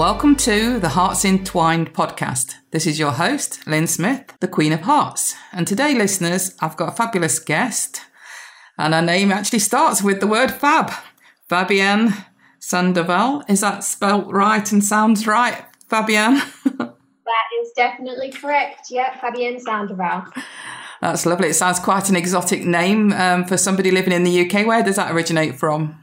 Welcome to the Hearts Entwined podcast. This is your host, Lynn Smith, the Queen of Hearts. And today, listeners, I've got a fabulous guest, and her name actually starts with the word fab. Fabienne Sandoval. Is that spelt right and sounds right, Fabienne? that is definitely correct. Yeah, Fabienne Sandoval. That's lovely. It sounds quite an exotic name um, for somebody living in the UK. Where does that originate from?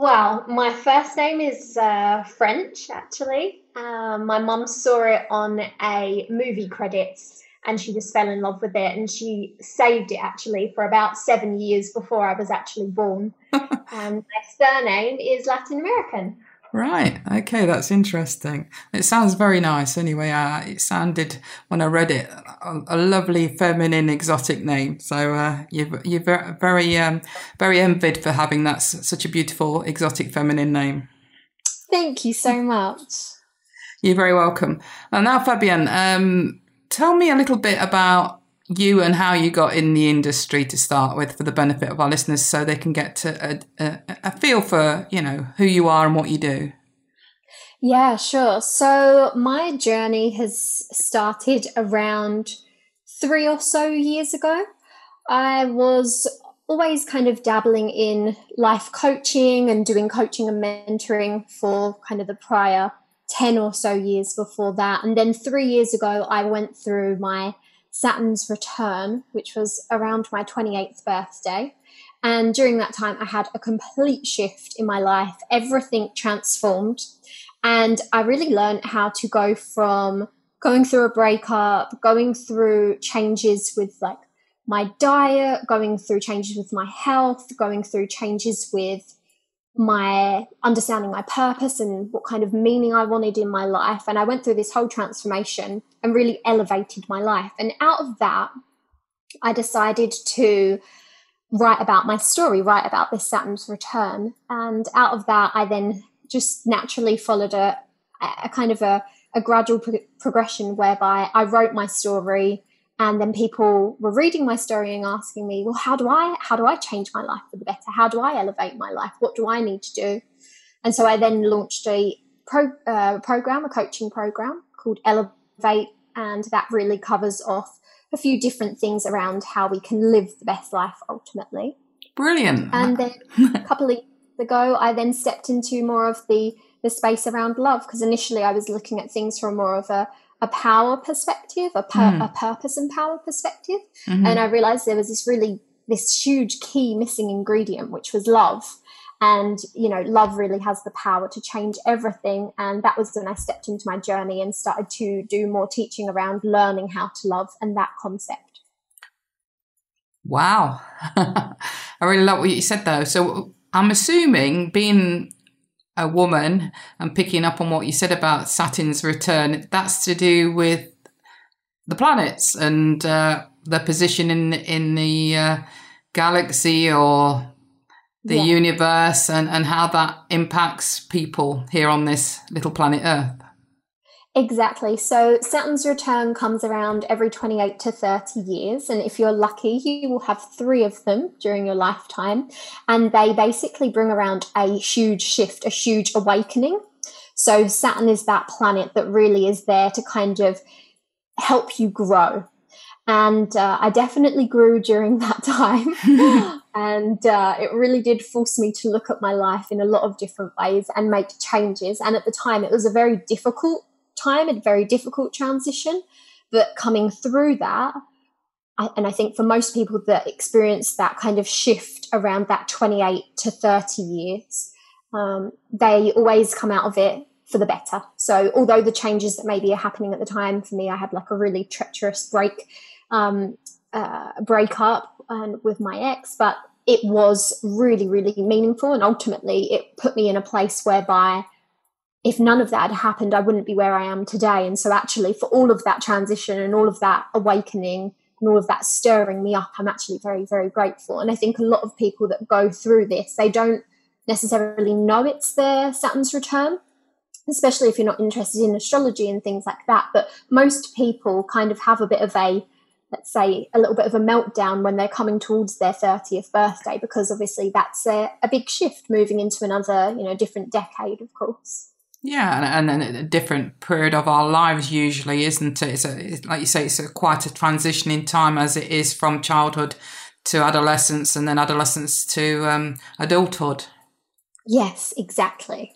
Well, my first name is uh, French, actually. Um, my mum saw it on a movie credits and she just fell in love with it and she saved it actually for about seven years before I was actually born. and my surname is Latin American. Right. Okay, that's interesting. It sounds very nice. Anyway, uh, it sounded when I read it a, a lovely, feminine, exotic name. So uh, you're you're very um, very envied for having that such a beautiful, exotic, feminine name. Thank you so much. You're very welcome. And now, Fabian, um, tell me a little bit about you and how you got in the industry to start with for the benefit of our listeners so they can get a, a, a feel for you know who you are and what you do? Yeah sure. So my journey has started around three or so years ago. I was always kind of dabbling in life coaching and doing coaching and mentoring for kind of the prior 10 or so years before that. And then three years ago i went through my Saturn's return, which was around my 28th birthday. And during that time, I had a complete shift in my life. Everything transformed. And I really learned how to go from going through a breakup, going through changes with like my diet, going through changes with my health, going through changes with my understanding my purpose and what kind of meaning I wanted in my life. And I went through this whole transformation and really elevated my life. And out of that, I decided to write about my story, write about this Saturn's return. And out of that, I then just naturally followed a, a kind of a, a gradual pro- progression whereby I wrote my story and then people were reading my story and asking me well how do i how do i change my life for the better? How do i elevate my life? What do i need to do? And so i then launched a pro, uh, program a coaching program called elevate and that really covers off a few different things around how we can live the best life ultimately. Brilliant. And then a couple of years ago i then stepped into more of the the space around love because initially i was looking at things from more of a a power perspective, a, per, mm. a purpose and power perspective. Mm-hmm. And I realized there was this really, this huge key missing ingredient, which was love. And, you know, love really has the power to change everything. And that was when I stepped into my journey and started to do more teaching around learning how to love and that concept. Wow. I really love what you said though. So I'm assuming being a woman and picking up on what you said about Saturn's return, that's to do with the planets and uh, their position in in the uh, galaxy or the yeah. universe and, and how that impacts people here on this little planet Earth. Exactly. So Saturn's return comes around every 28 to 30 years. And if you're lucky, you will have three of them during your lifetime. And they basically bring around a huge shift, a huge awakening. So Saturn is that planet that really is there to kind of help you grow. And uh, I definitely grew during that time. and uh, it really did force me to look at my life in a lot of different ways and make changes. And at the time, it was a very difficult time, a very difficult transition. But coming through that, I, and I think for most people that experience that kind of shift around that 28 to 30 years, um, they always come out of it for the better. So, although the changes that maybe are happening at the time for me, I had like a really treacherous break, um, uh, break up and with my ex, but it was really, really meaningful. And ultimately, it put me in a place whereby if none of that had happened, I wouldn't be where I am today. And so, actually, for all of that transition and all of that awakening and all of that stirring me up, I'm actually very, very grateful. And I think a lot of people that go through this, they don't necessarily know it's their Saturn's return, especially if you're not interested in astrology and things like that. But most people kind of have a bit of a let's say a little bit of a meltdown when they're coming towards their 30th birthday because obviously that's a, a big shift moving into another you know different decade of course yeah, and, and a different period of our lives usually, isn't it? It's, a, it's like you say, it's a, quite a transition in time as it is from childhood to adolescence and then adolescence to um, adulthood. Yes, exactly.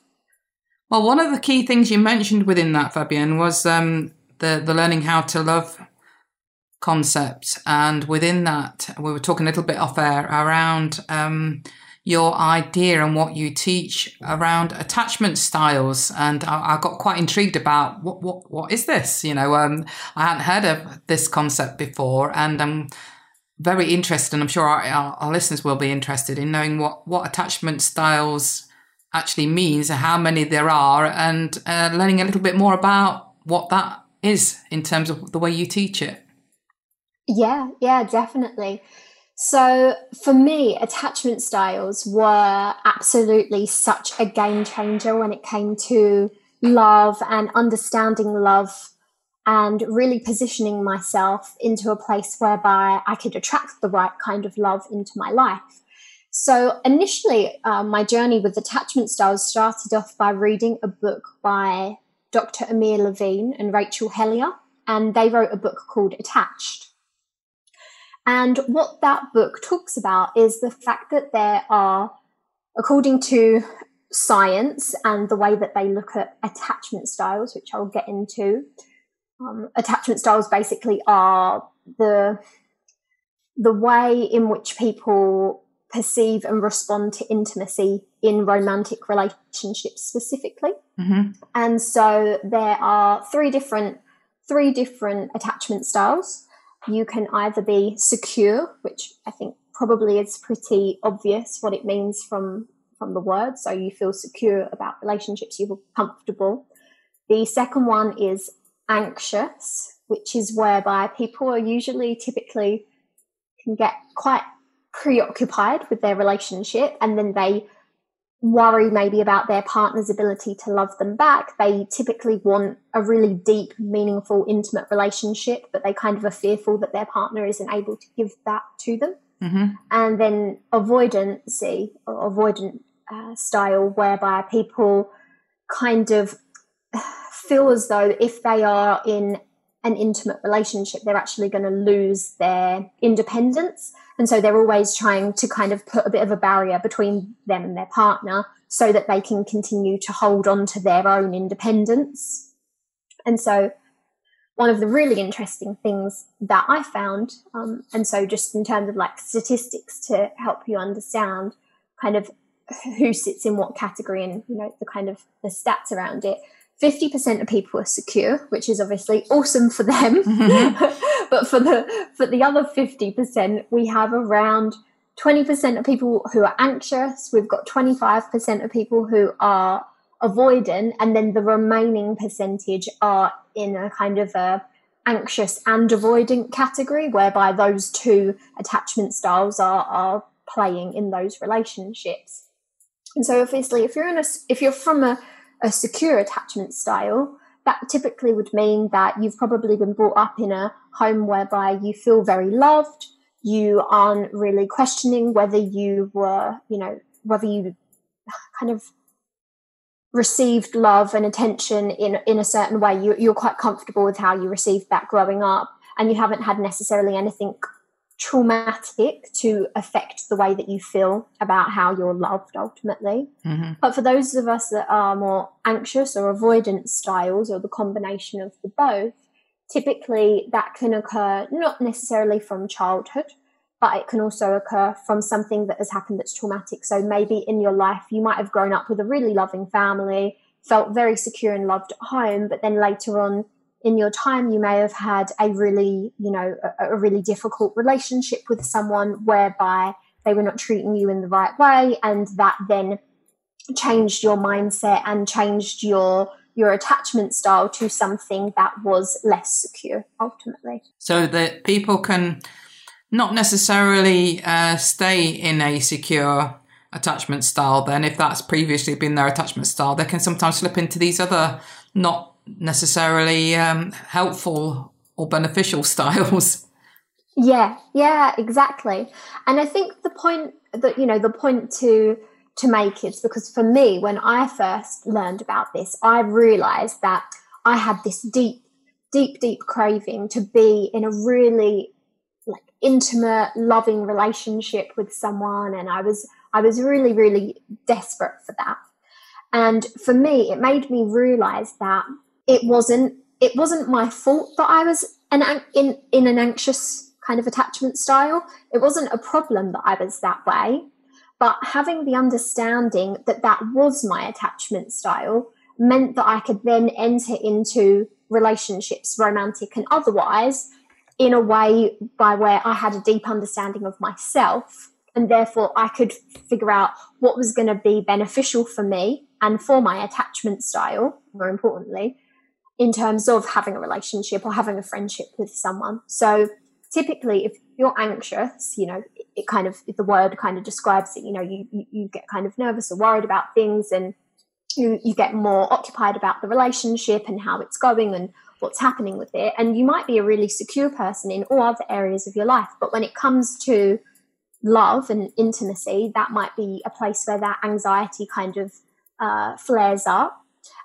Well, one of the key things you mentioned within that, Fabian, was um, the the learning how to love concept, and within that, we were talking a little bit off air around. Um, your idea and what you teach around attachment styles. And I, I, got quite intrigued about what, what, what is this? You know, um, I hadn't heard of this concept before and I'm very interested, and I'm sure our, our, our listeners will be interested in knowing what, what attachment styles actually means, and how many there are, and uh, learning a little bit more about what that is in terms of the way you teach it. Yeah, yeah, definitely. So for me, attachment styles were absolutely such a game changer when it came to love and understanding love and really positioning myself into a place whereby I could attract the right kind of love into my life. So initially, uh, my journey with attachment styles started off by reading a book by Dr. Amir Levine and Rachel Heller, and they wrote a book called Attached. And what that book talks about is the fact that there are, according to science and the way that they look at attachment styles, which I'll get into, um, attachment styles basically are the the way in which people perceive and respond to intimacy in romantic relationships specifically. Mm-hmm. And so there are three different three different attachment styles you can either be secure, which I think probably is pretty obvious what it means from from the word. So you feel secure about relationships, you feel comfortable. The second one is anxious, which is whereby people are usually typically can get quite preoccupied with their relationship and then they worry maybe about their partner's ability to love them back. They typically want a really deep, meaningful, intimate relationship, but they kind of are fearful that their partner isn't able to give that to them. Mm-hmm. And then avoidancy or avoidant uh, style, whereby people kind of feel as though if they are in an intimate relationship, they're actually going to lose their independence. And so they're always trying to kind of put a bit of a barrier between them and their partner so that they can continue to hold on to their own independence. And so one of the really interesting things that I found, um, and so just in terms of like statistics to help you understand kind of who sits in what category and you know the kind of the stats around it 50% of people are secure, which is obviously awesome for them. But for the for the other 50%, we have around 20% of people who are anxious, we've got 25% of people who are avoidant, and then the remaining percentage are in a kind of a anxious and avoidant category, whereby those two attachment styles are, are playing in those relationships. And so obviously if you're in a if you're from a a secure attachment style, that typically would mean that you've probably been brought up in a home whereby you feel very loved. You aren't really questioning whether you were, you know, whether you kind of received love and attention in in a certain way. You, you're quite comfortable with how you received that growing up, and you haven't had necessarily anything traumatic to affect the way that you feel about how you're loved ultimately. Mm-hmm. But for those of us that are more anxious or avoidant styles or the combination of the both, typically that can occur not necessarily from childhood, but it can also occur from something that has happened that's traumatic. So maybe in your life, you might have grown up with a really loving family, felt very secure and loved at home, but then later on in your time you may have had a really you know a, a, really difficult relationship with someone whereby they were not treating you in the right way and that then changed your mindset and changed your your attachment style to something that was less secure ultimately. So that people can not necessarily uh, stay in a secure attachment style, then if that's previously been their attachment style, they can sometimes slip into these other not necessarily um, helpful or beneficial styles. Yeah, yeah, exactly. And I think the point that, you know, the point to to make is because for me, when I first learned about this, I realized that I had this deep, deep, deep craving to be in a really like intimate, loving relationship with someone. And I was I was really, really desperate for that. And for me, it made me realize that it wasn't it wasn't my fault that I was an, in in an anxious kind of attachment style. It wasn't a problem that I was that way, but having the understanding that that was my attachment style meant that I could then enter into relationships, romantic and otherwise, in a way by where I had a deep understanding of myself and therefore I could figure out what was going to be beneficial for me and for my attachment style, more importantly, in terms of having a relationship or having a friendship with someone. So typically, if you're anxious, you know, it kind of the word kind of describes it. You know, you you, get kind of nervous or worried about things, and you you get more occupied about the relationship and how it's going and what's happening with it. And you might be a really secure person in all other areas of your life, but when it comes to love and intimacy, that might be a place where that anxiety kind of uh, flares up.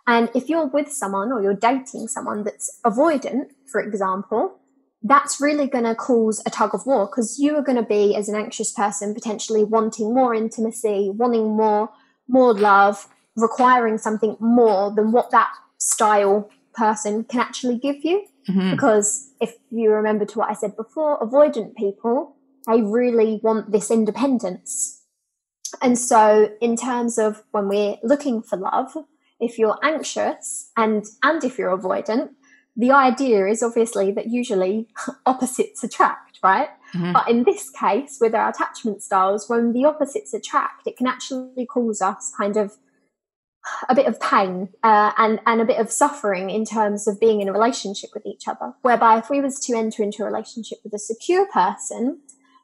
And if you're with someone or you're dating someone that's avoidant, for example, that's really going to cause a tug of war because you are going to be, as an anxious person, potentially wanting more intimacy, wanting more, more love, requiring something more than what that style person can actually give you. Mm-hmm. Because if you remember to what I said before, avoidant people they really want this independence. And so, in terms of when we're looking for love, if you're anxious and and if you're avoidant, the idea is obviously that usually opposites attract, right? Mm-hmm. But in this case, with our attachment styles, when the opposites attract, it can actually cause us kind of a bit of pain uh, and and a bit of suffering in terms of being in a relationship with each other. Whereby, if we was to enter into a relationship with a secure person,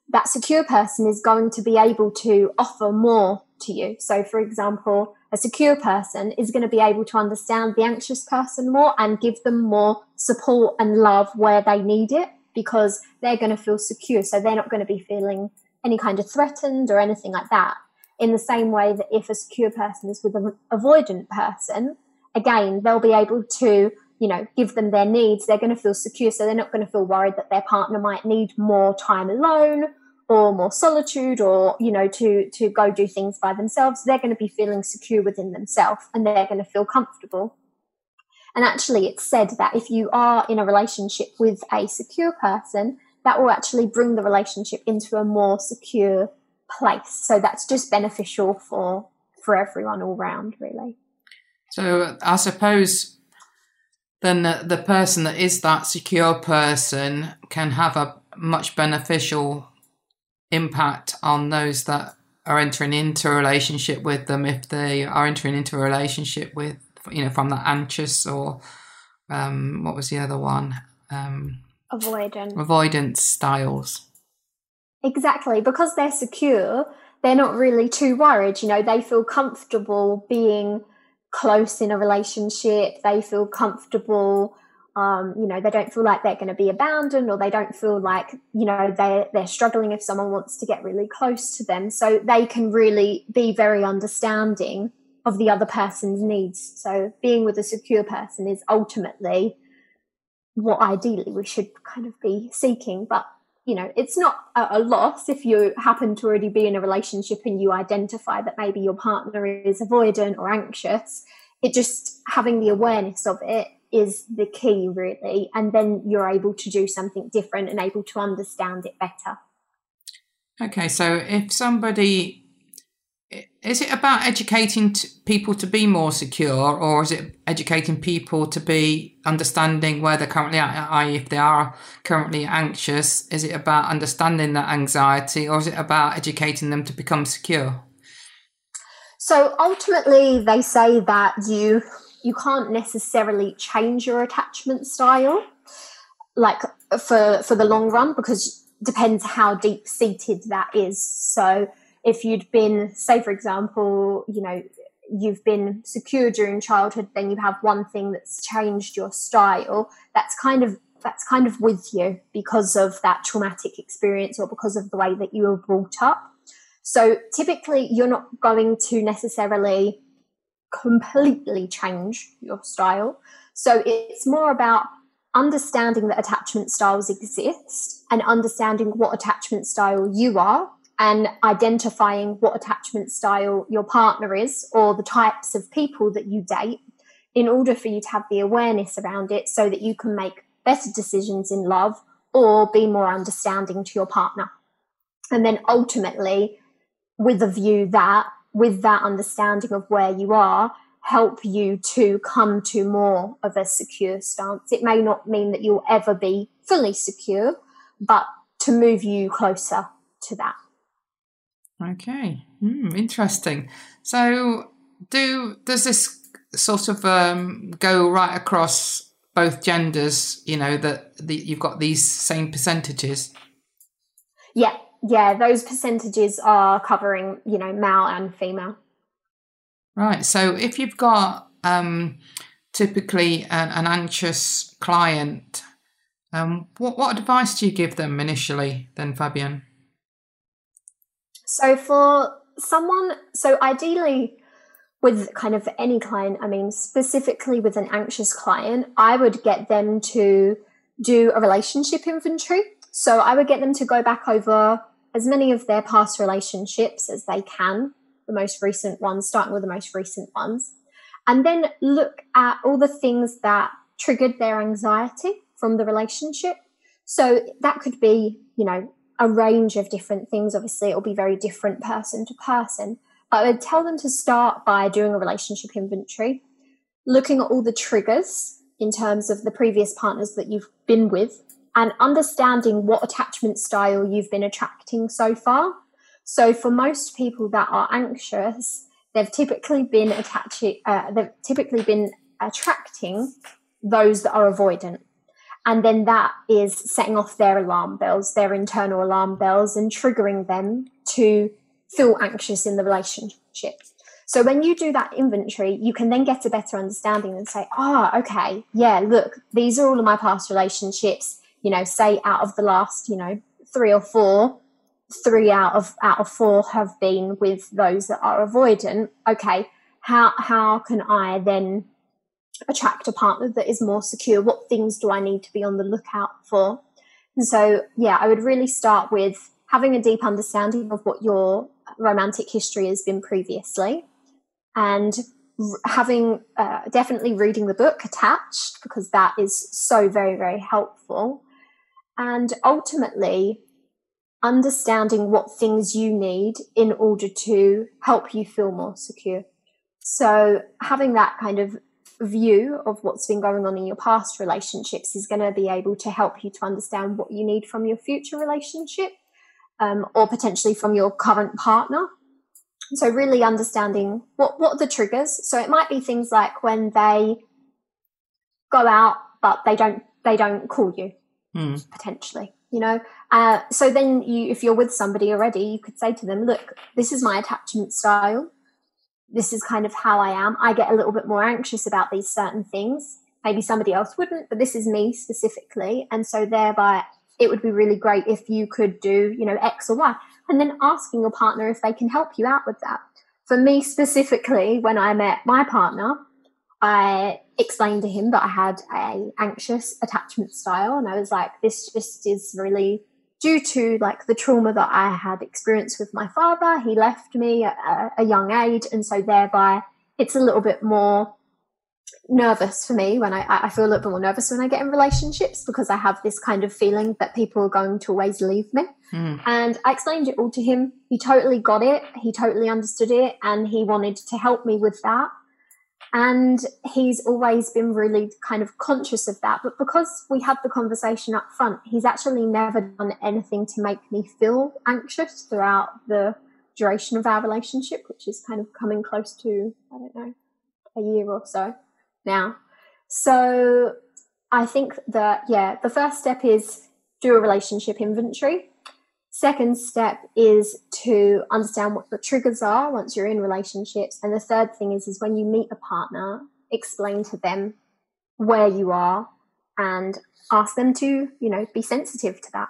that secure person is going to be able to offer more to you. So, for example, a secure person is going to be able to understand the anxious person more and give them more support and love where they need it because they're going to feel secure. So, they're not going to be feeling any kind of threatened or anything like that. In the same way that if a secure person is with an avoidant person, again, they'll be able to you know give them their needs they're going to feel secure so they're not going to feel worried that their partner might need more time alone or more solitude or you know to to go do things by themselves they're going to be feeling secure within themselves and they're going to feel comfortable. And actually it's said that if you are in a relationship with a secure person that will actually bring the relationship into a more secure place. So that's just beneficial for for everyone all round really. So i suppose then the, the person that is that secure person can have a much beneficial impact on those that are entering into a relationship with them if they are entering into a relationship with you know from that anxious or um, what was the other one um, avoidance avoidance styles exactly because they're secure they're not really too worried you know they feel comfortable being close in a relationship. They feel comfortable. Um, you know, they don't feel like they're going to be abandoned or they don't feel like, you know, they're, they're struggling if someone wants to get really close to them. So they can really be very understanding of the other person's needs. So being with a secure person is ultimately what ideally we should kind of be seeking. But you know, it's not a, a, loss if you happen to already be in a relationship and you identify that maybe your partner is avoidant or anxious. It just having the awareness of it is the key, really. And then you're able to do something different and able to understand it better. Okay, so if somebody is it about educating people to be more secure or is it educating people to be understanding where they're currently at i.e. if they are currently anxious is it about understanding that anxiety or is it about educating them to become secure So ultimately, they say that you you can't necessarily change your attachment style, like for for the long run, because depends how deep seated that is. So if you'd been, say, for example, you know, you've been secure during childhood, then you have one thing that's changed your style. That's kind of that's kind of with you because of that traumatic experience or because of the way that you were brought up. So typically, you're not going to necessarily completely change your style. So it's more about understanding that attachment styles exist and understanding what attachment style you are and identifying what attachment style your partner is or the types of people that you date in order for you to have the awareness around it so that you can make better decisions in love or be more understanding to your partner. And then ultimately, with a view that, with that understanding of where you are, help you to come to more of a secure stance. It may not mean that you'll ever be fully secure, but to move you closer to that. Okay, mm, interesting. So, do does this sort of um, go right across both genders? You know that the, you've got these same percentages. Yeah, yeah, those percentages are covering you know male and female. Right. So, if you've got um, typically an, an anxious client, um, what what advice do you give them initially? Then, Fabian? So for someone, so ideally with kind of any client, I mean, specifically with an anxious client, I would get them to do a relationship inventory. So I would get them to go back over as many of their past relationships as they can, the most recent ones, starting with the most recent ones, and then look at all the things that triggered their anxiety from the relationship. So that could be, you know, a range of different things. Obviously, it'll be very different person to person. But I would tell them to start by doing a relationship inventory, looking at all the triggers in terms of the previous partners that you've been with, and understanding what attachment style you've been attracting so far. So, for most people that are anxious, they've typically been attaching, uh, they've typically been attracting those that are avoidant. And then that is setting off their alarm bells, their internal alarm bells, and triggering them to feel anxious in the relationship. So when you do that inventory, you can then get a better understanding and say, ah, oh, okay, yeah, look, these are all of my past relationships. You know, say out of the last, you know, three or four, three out of out of four have been with those that are avoidant. Okay, how how can I then attract a partner that is more secure? What things do I need to be on the lookout for? And so, yeah, I would really start with having a deep understanding of what your romantic history has been previously and having uh, definitely reading the book attached because that is so very, very helpful. And ultimately, understanding what things you need in order to help you feel more secure. So, having that kind of view of what's been going on in your past relationships is going to be able to help you to understand what you need from your future relationship um, or potentially from your current partner. So really understanding what what the triggers. So it might be things like when they go out but they don't they don't call you mm. potentially you know uh, so then you if you're with somebody already you could say to them look this is my attachment style this is kind of how I am. I get a little bit more anxious about these certain things. Maybe somebody else wouldn't, but this is me specifically. And so thereby it would be really great if you could do, you know, X or Y. And then asking your partner if they can help you out with that. For me specifically, when I met my partner, I explained to him that I had a anxious attachment style and I was like, this just is really due to like the trauma that I had experienced with my father, he left me at a, a young age, and so thereby it's a little bit more nervous for me when I, I feel a little bit more nervous when I get in relationships because I have this kind of feeling that people are going to always leave me. Mm. And I explained it all to him. He totally got it. He totally understood it. And he wanted to help me with that. And he's always been really kind of conscious of that. But because we had the conversation up front, he's actually never done anything to make me feel anxious throughout the duration of our relationship, which is kind of coming close to, I don't know, a year or so now. So I think that, yeah, the first step is do a relationship inventory. Second step is to understand what the triggers are once you're in relationships. And the third thing is, is when you meet a partner, explain to them where you are and ask them to, you know, be sensitive to that.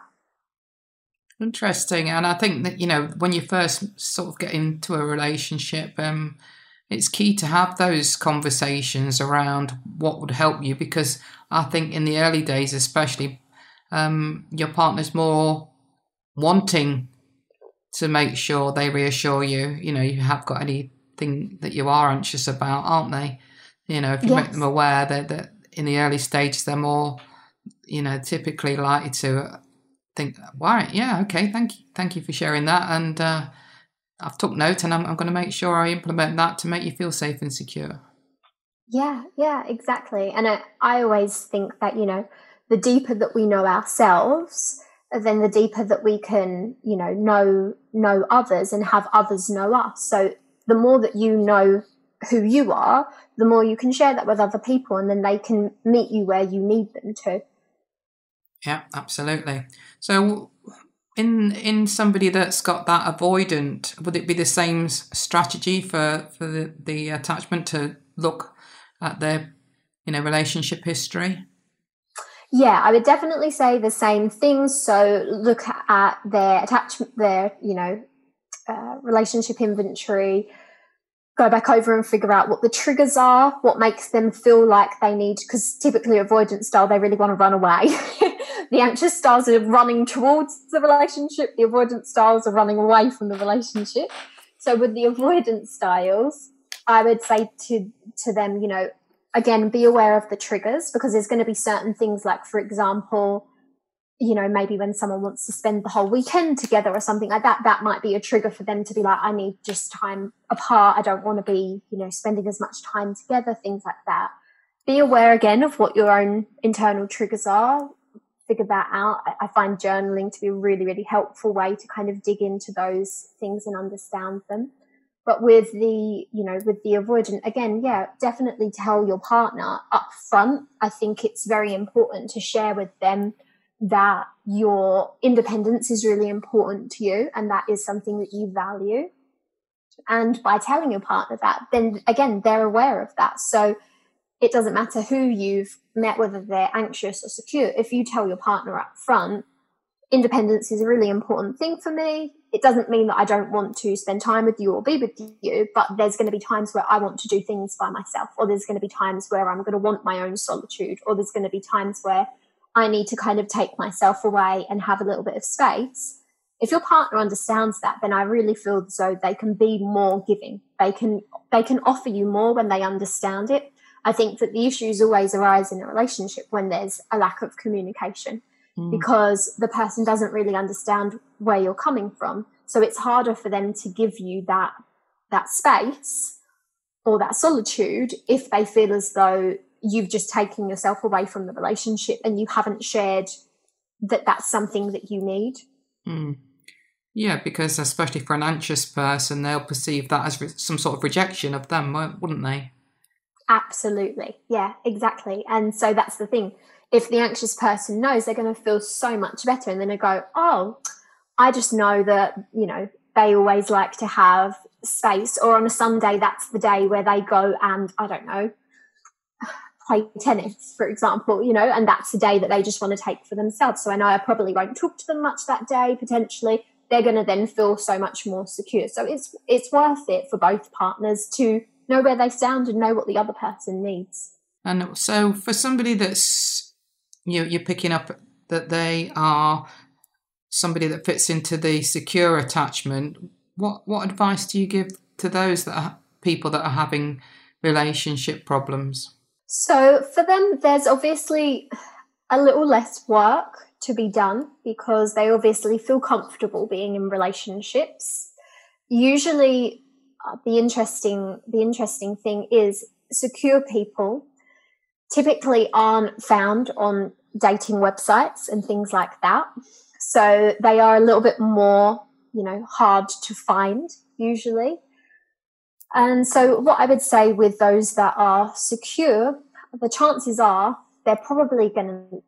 Interesting. And I think that, you know, when you first sort of get into a relationship, um, it's key to have those conversations around what would help you because I think in the early days, especially, um, your partner's more wanting to make sure they reassure you. You know, you have got anything that you are anxious about, aren't they? You know, if you yes. make them aware that, that in the early stages they're more, you know, typically likely to think, right, yeah, okay, thank you, thank you for sharing that, and uh, I've took note, and I'm, I'm going to make sure I implement that to make you feel safe and secure. Yeah, yeah, exactly. And I, I always think that you know, the deeper that we know ourselves, then the deeper that we can, you know, know know others and have others know us. So the more that you know who you are, the more you can share that with other people, and then they can meet you where you need them to. Yeah, absolutely. So, in in somebody that's got that avoidant, would it be the same strategy for for the, the attachment to look at their you know relationship history? Yeah, I would definitely say the same things. So look at their attachment, their you know uh, relationship inventory, go back over and figure out what the triggers are, what makes them feel like they need, because typically avoidance style, they really want to run away. the anxious styles are running towards the relationship, the avoidance styles are running away from the relationship. So with the avoidance styles, I would say to to them, you know, again, be aware of the triggers because there's going to be certain things like, for example, you know, maybe when someone wants to spend the whole weekend together or something like that, that might be a trigger for them to be like, I need just time apart. I don't want to be, you know, spending as much time together, things like that. Be aware again of what your own internal triggers are. Figure that out. I find journaling to be a really, really helpful way to kind of dig into those things and understand them. But with the, you know, with the avoidant, again, yeah, definitely tell your partner up front. I think it's very important to share with them that your independence is really important to you and that is something that you value. And by telling your partner that, then again, they're aware of that. So it doesn't matter who you've met, whether they're anxious or secure. If you tell your partner up front, independence is a really important thing for me. It doesn't mean that I don't want to spend time with you or be with you, but there's going to be times where I want to do things by myself, or there's going to be times where I'm going to want my own solitude, or there's going to be times where I need to kind of take myself away and have a little bit of space. If your partner understands that, then I really feel as though they can be more giving. They can they can offer you more when they understand it. I think that the issues always arise in a relationship when there's a lack of communication mm. because the person doesn't really understand where you're coming from. So it's harder for them to give you that that space or that solitude if they feel as though you've just taken yourself away from the relationship and you haven't shared that that's something that you need. Mm. Yeah, because especially for an anxious person, they'll perceive that as re- some sort of rejection of them, wouldn't they? Absolutely. Yeah, exactly. And so that's the thing. If the anxious person knows, they're going to feel so much better and then they go, oh, I just know that, you know, they always like to have space, or on a Sunday, that's the day where they go and, I don't know, play tennis, for example, you know, and that's the day that they just want to take for themselves. So I know I probably won't talk to them much that day, potentially. They're going to then feel so much more secure. So it's it's worth it for both partners to know where they stand and know what the other person needs. And so for somebody that's you you're picking up that they are somebody that fits into the secure attachment, what what advice do you give to those that are people that are having relationship problems? So for them, there's obviously a little less work to be done because they obviously feel comfortable being in relationships. Usually, uh, the interesting the interesting thing is secure people typically aren't found on dating websites and things like that. So they are a little bit more you know, hard to find usually. And so, what I would say with those that are secure, the chances are they're probably going to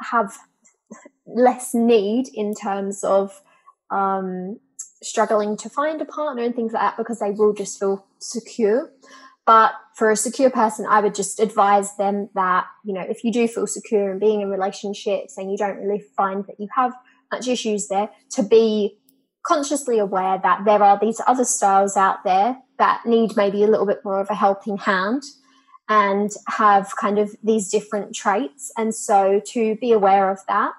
have less need in terms of um, struggling to find a partner and things like that because they will just feel secure. But for a secure person, I would just advise them that, you know, if you do feel secure and being in relationships and you don't really find that you have much issues there, to be consciously aware that there are these other styles out there that need maybe a little bit more of a helping hand and have kind of these different traits. And so to be aware of that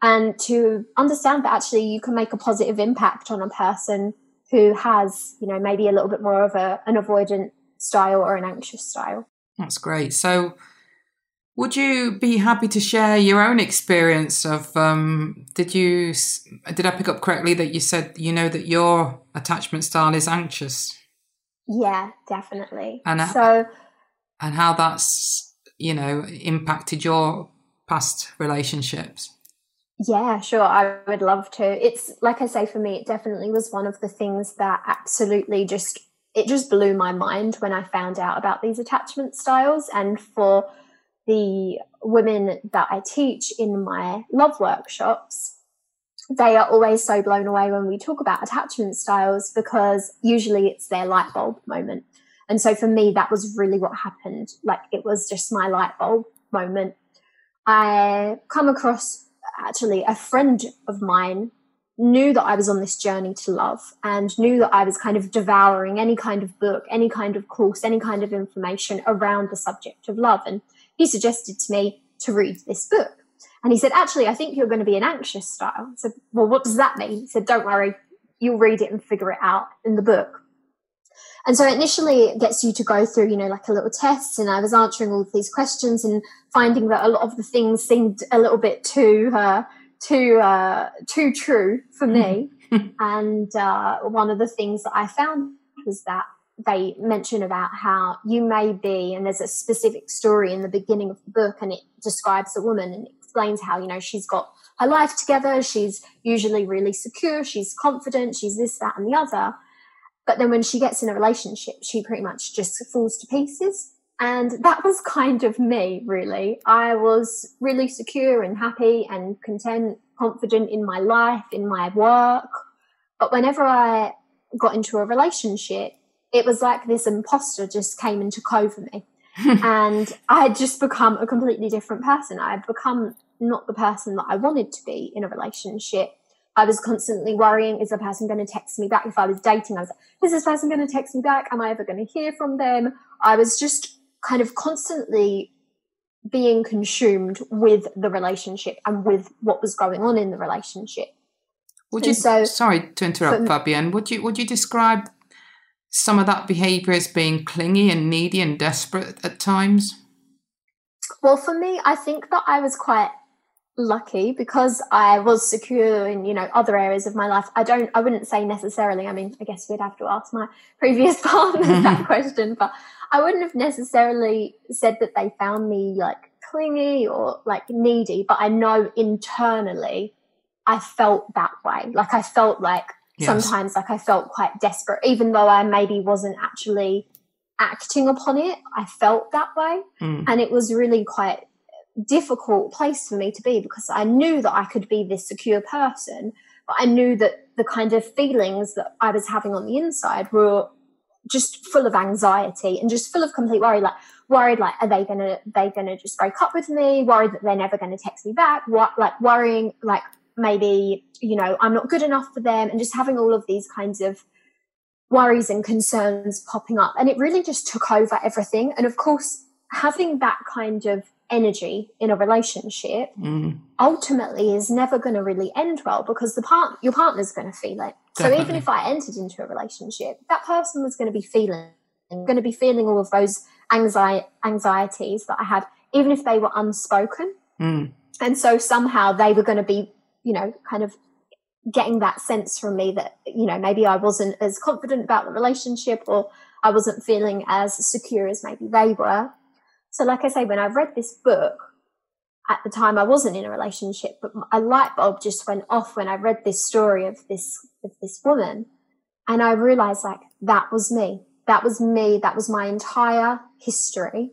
and to understand that actually you can make a positive impact on a person who has, you know, maybe a little bit more of a, an avoidant style or an anxious style. That's great. So, would you be happy to share your own experience of? Um, did you did I pick up correctly that you said you know that your attachment style is anxious? Yeah, definitely. And so, and how that's you know impacted your past relationships. Yeah, sure. I would love to. It's like I say, for me, it definitely was one of the things that absolutely just it just blew my mind when I found out about these attachment styles. And for the women that I teach in my love workshops, they are always so blown away when we talk about attachment styles because usually it's their light bulb moment. And so for me, that was really what happened. Like it was just my light bulb moment. I come across actually a friend of mine knew that I was on this journey to love and knew that I was kind of devouring any kind of book, any kind of course, any kind of information around the subject of love. And he suggested to me to read this book. And he said, Actually, I think you're going to be an anxious style. I said, Well, what does that mean? He said, Don't worry, you'll read it and figure it out in the book. And so initially it gets you to go through, you know, like a little test. And I was answering all of these questions and finding that a lot of the things seemed a little bit too, uh, too, uh, too true for me. and uh, one of the things that I found was that they mention about how you may be, and there's a specific story in the beginning of the book, and it describes a woman and explains how, you know, she's got her life together, she's usually really secure, she's confident, she's this, that, and the other. But then when she gets in a relationship, she pretty much just falls to pieces. And that was kind of me, really. I was really secure and happy and content, confident in my life, in my work. But whenever I got into a relationship, it was like this imposter just came and took over me. and I had just become a completely different person. I had become not the person that I wanted to be in a relationship. I was constantly worrying, is the person going to text me back? If I was dating, I was like, is this person going to text me back? Am I ever going to hear from them? I was just kind of constantly being consumed with the relationship and with what was going on in the relationship. Would you so, sorry to interrupt, Fabienne, would you would you describe some of that behavior as being clingy and needy and desperate at times? Well, for me, I think that I was quite lucky because I was secure in, you know, other areas of my life. I don't, I wouldn't say necessarily, I mean, I guess we'd have to ask my previous partners that question, but I wouldn't have necessarily said that they found me like clingy or like needy, but I know internally I felt that way. Like I felt like yes. sometimes like I felt quite desperate, even though I maybe wasn't actually acting upon it. I felt that way. Mm. And it was really quite difficult place for me to be because I knew that I could be this secure person, but I knew that the kind of feelings that I was having on the inside were just full of anxiety and just full of complete worry like worried like are they gonna they gonna just break up with me? Worried that they're never gonna text me back? What like worrying like maybe you know i'm not good enough for them? And just having all of these kinds of worries and concerns popping up. And it really just took over everything. And of course having that kind of energy in a relationship mm. ultimately is never going to really end well because the part your partner's going to feel it Definitely. so even if i entered into a relationship that person was going to be feeling going to be feeling all of those anxi- anxieties that i had even if they were unspoken mm. and so somehow they were going to be you know kind of getting that sense from me that you know maybe i wasn't as confident about the relationship or i wasn't feeling as secure as maybe they were so, like I say, when I read this book, at the time I wasn't in a relationship, but a light bulb just went off when I read this story of this of this woman, and I realized like that was me. That was me. That was my entire history.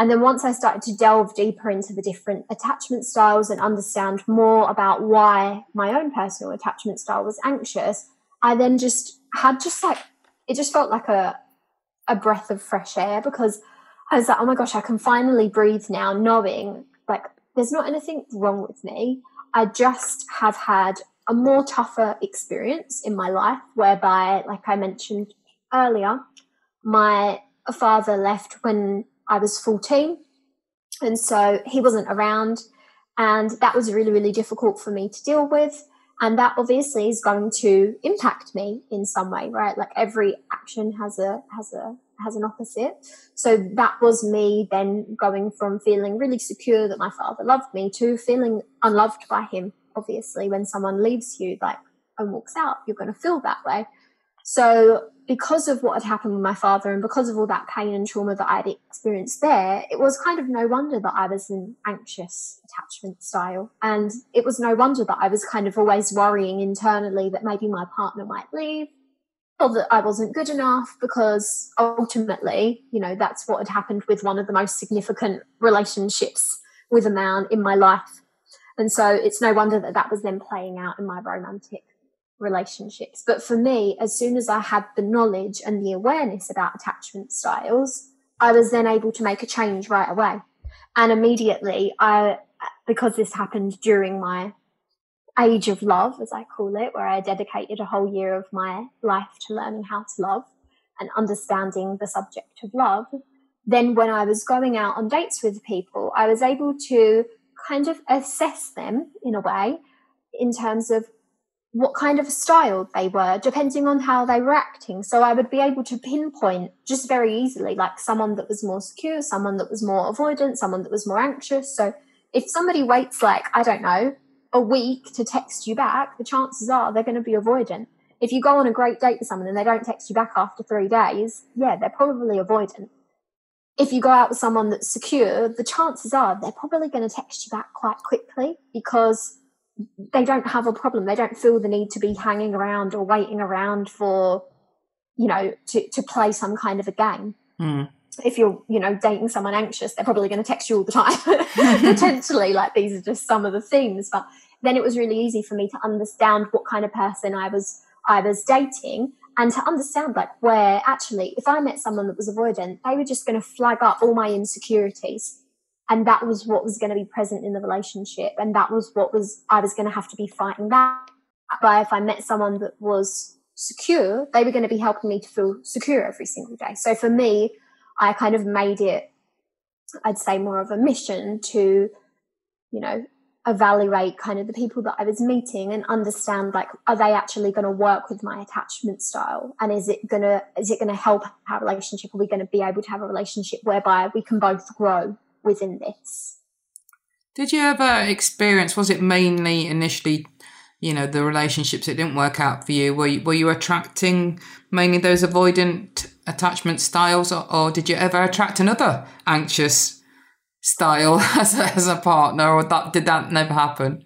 And then once I started to delve deeper into the different attachment styles and understand more about why my own personal attachment style was anxious, I then just had just like it just felt like a a breath of fresh air because I was like, oh my gosh, I can finally breathe now, knowing like there's not anything wrong with me. I just have had a more tougher experience in my life whereby, like I mentioned earlier, my father left when I was 14. And so he wasn't around. And that was really, really difficult for me to deal with. And that obviously is going to impact me in some way, right? Like every action has a, has a, has an opposite. So that was me then going from feeling really secure that my father loved me to feeling unloved by him. Obviously, when someone leaves you, like, and walks out, you're going to feel that way. So because of what had happened with my father and because of all that pain and trauma that I'd experienced there, it was kind of no wonder that I was an anxious attachment style. And it was no wonder that I was kind of always worrying internally that maybe my partner might leave that I wasn't good enough because ultimately, you know, that's what had happened with one of the most significant relationships with a man in my life. And so it's no wonder that that was then playing out in my romantic relationships. But for me, as soon as I had the knowledge and the awareness about attachment styles, I was then able to make a change right away. And immediately, I, because this happened during my age of love, as I call it, where I dedicated a whole year of my life to learning how to love and understanding the subject of love. Then, when I was going out on dates with people, I was able to kind of assess them in a way in terms of what kind of style they were, depending on how they were acting. So I would be able to pinpoint just very easily, like someone that was more secure, someone that was more avoidant, someone that was more anxious. So if somebody waits, like, I don't know, a week to text you back, the chances are they're going to be avoidant. If you go on a great date with someone and they don't text you back after three days, yeah, they're probably avoidant. If you go out with someone that's secure, the chances are they're probably going to text you back quite quickly because they don't have a problem. They don't feel the need to be hanging around or waiting around for, you know, to, to play some kind of a game. Mm. If you're, you know, dating someone anxious, they're probably going to text you all the time. Potentially, like these are just some of the themes. But then it was really easy for me to understand what kind of person I was I was dating and to understand like where actually if I met someone that was avoidant, they were just going to flag up all my insecurities and that was what was going to be present in the relationship and that was what was i was going to have to be fighting that but if i met someone that was secure they were going to be helping me to feel secure every single day so for me i kind of made it i'd say more of a mission to you know evaluate kind of the people that i was meeting and understand like are they actually going to work with my attachment style and is it going to is it going to help our relationship are we going to be able to have a relationship whereby we can both grow within this. Did you ever experience? Was it mainly initially, you know, the relationships that didn't work out for you? Were you, were you attracting mainly those avoidant attachment styles, or, or did you ever attract another anxious style as a, as a partner, or that did that never happen?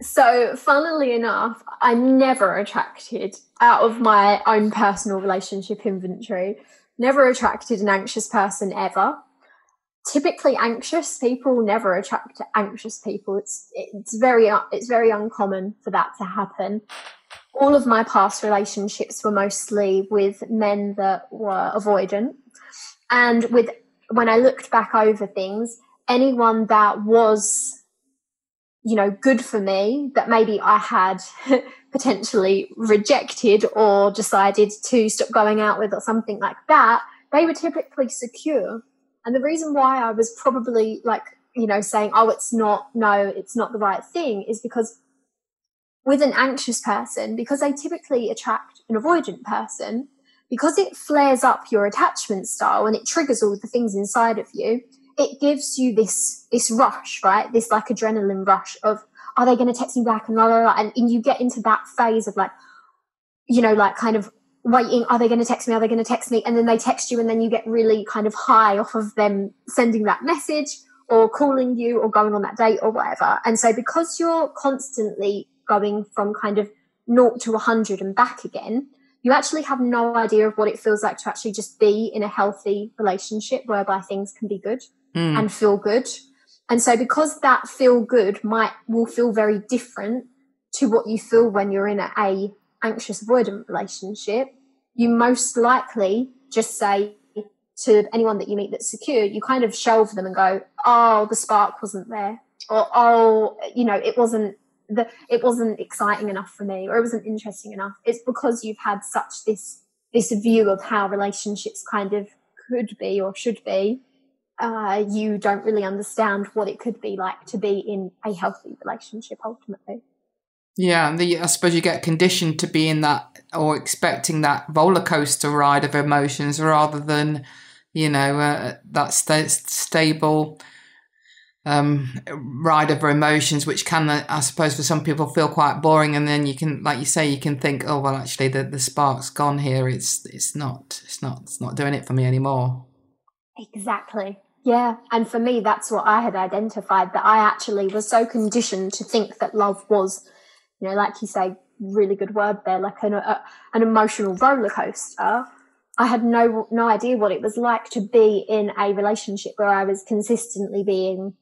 So, funnily enough, I never attracted out of my own personal relationship inventory. Never attracted an anxious person ever typically anxious people never attract anxious people. It's it's very it's very uncommon for that to happen. All of my past relationships were mostly with men that were avoidant. And with when i looked back over things anyone that was you know good for me that maybe i had potentially rejected or decided to stop going out with or something like that they were typically secure and the reason why I was probably like, you know, saying, oh, it's not, no, it's not the right thing is because with an anxious person, because they typically attract an avoidant person, because it flares up your attachment style and it triggers all the things inside of you, it gives you this this rush, right? This like adrenaline rush of are they going to text me back and la la la, and, and you get into that phase of like, you know, like kind of waiting are they going to text me are they going to text me and then they text you and then you get really kind of high off of them sending that message or calling you or going on that date or whatever. And so because you're constantly going from kind of naught to 100 and back again, you actually have no idea of what it feels like to actually just be in a healthy relationship whereby things can be good mm. and feel good. And so because that feel good might will feel very different to what you feel when you're in a, a anxious avoidant relationship, you most likely just say to anyone that you meet that's secure, you kind of shelve them and go, "Oh, the spark wasn't there," or "Oh, you know, it wasn't the it wasn't exciting enough for me, or it wasn't interesting enough." It's because you've had such this this view of how relationships kind of could be or should be. Uh, you don't really understand what it could be like to be in a healthy relationship ultimately. Yeah, the, I suppose you get conditioned to be in that or expecting that roller coaster ride of emotions rather than you know, uh, that st- stable um, ride of emotions, which can, uh, I suppose, for some people feel quite boring. And then you can, like you say, you can think, oh well, actually, the the spark's gone here. It's it's not it's not it's not doing it for me anymore. Exactly. Yeah, and for me, that's what I had identified that I actually was so conditioned to think that love was, you know, like you say, really good word there, like an a, an emotional roller coaster I had no no idea what it was like to be in a relationship where I was consistently being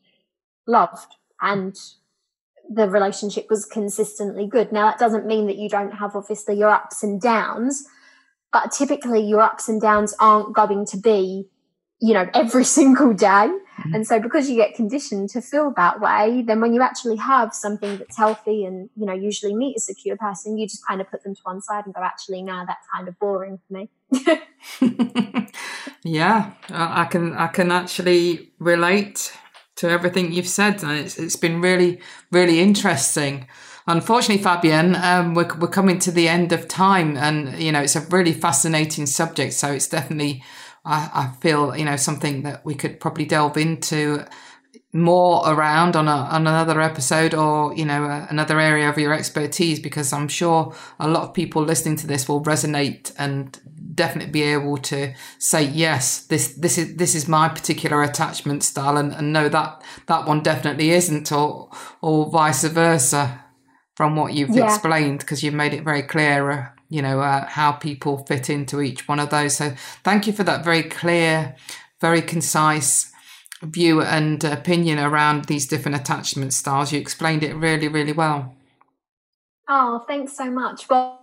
loved and the relationship was consistently good. Now that doesn't mean that you don't have obviously your ups and downs, but typically your ups and downs aren't going to be, you know, every single day. Mm-hmm. And so because you get conditioned to feel that way, then when you actually have something that's healthy and, you know, usually meet a secure person, you just kind of put them to one side and go, actually, now that's kind of boring for me. yeah, I can, I can actually relate to everything you've said. And it's, it's been really, really interesting. Unfortunately, Fabienne, um, we're, we're coming to the end of time and, you know, it's a really fascinating subject. So it's definitely I, I feel, you know, something that we could probably delve into more around on, a, on another episode or you know uh, another area of your expertise because i'm sure a lot of people listening to this will resonate and definitely be able to say yes this this is this is my particular attachment style and, and no that that one definitely isn't or or vice versa from what you've yeah. explained because you've made it very clear you know, uh, how people fit into each one of those. So thank you for that very clear, very concise view and opinion around these different attachment styles. You explained it really, really well. Oh, thanks so much. Well,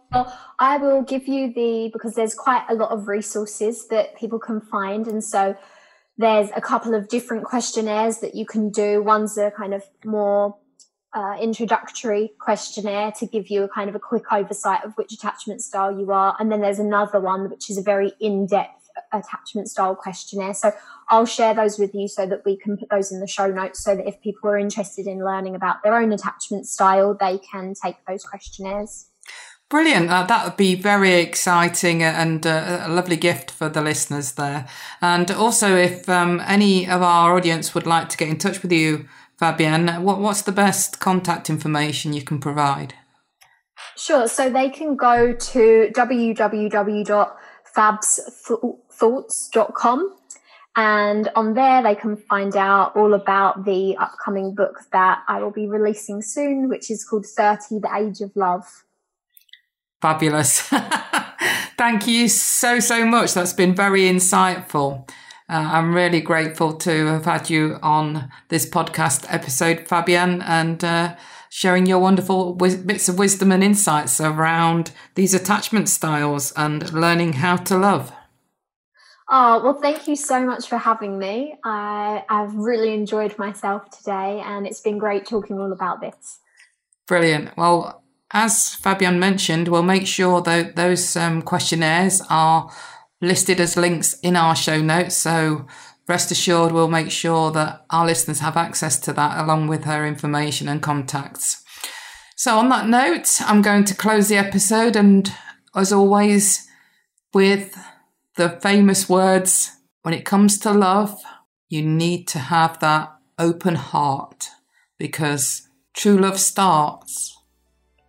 I will give you the because there's quite a lot of resources that people can find, and so there's a couple of different questionnaires that you can do. One's a kind of more uh, introductory questionnaire to give you a kind of a quick oversight of which attachment style you are. And then there's another one, which is a very in depth attachment style questionnaire. So I'll share those with you so that we can put those in the show notes so that if people are interested in learning about their own attachment style, they can take those questionnaires. Brilliant. Uh, that would be very exciting and uh, a lovely gift for the listeners there. And also, if um, any of our audience would like to get in touch with you, Fabienne, what, what's the best contact information you can provide? Sure. So they can go to www.fabsthoughts.com and on there they can find out all about the upcoming book that I will be releasing soon, which is called 30 The Age of Love. Fabulous. Thank you so, so much. That's been very insightful. Uh, I'm really grateful to have had you on this podcast episode, Fabienne, and uh, sharing your wonderful bits of wisdom and insights around these attachment styles and learning how to love. Oh, well, thank you so much for having me. I, I've really enjoyed myself today, and it's been great talking all about this. Brilliant. Well, as Fabienne mentioned, we'll make sure that those um, questionnaires are listed as links in our show notes. So rest assured, we'll make sure that our listeners have access to that along with her information and contacts. So, on that note, I'm going to close the episode, and as always, with the famous words when it comes to love, you need to have that open heart because true love starts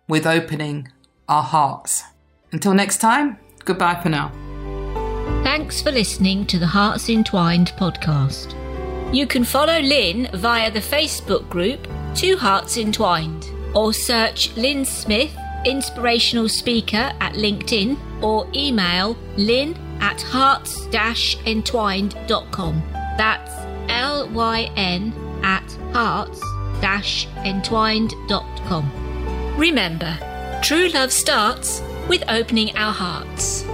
with opening our hearts. Until next time, goodbye for now. Thanks for listening to the Hearts Entwined podcast. You can follow Lynn via the Facebook group Two Hearts Entwined or search Lynn Smith, inspirational speaker at LinkedIn or email lynn at hearts-entwined.com. That's L Y N at hearts-entwined.com. Remember, true love starts with opening our hearts.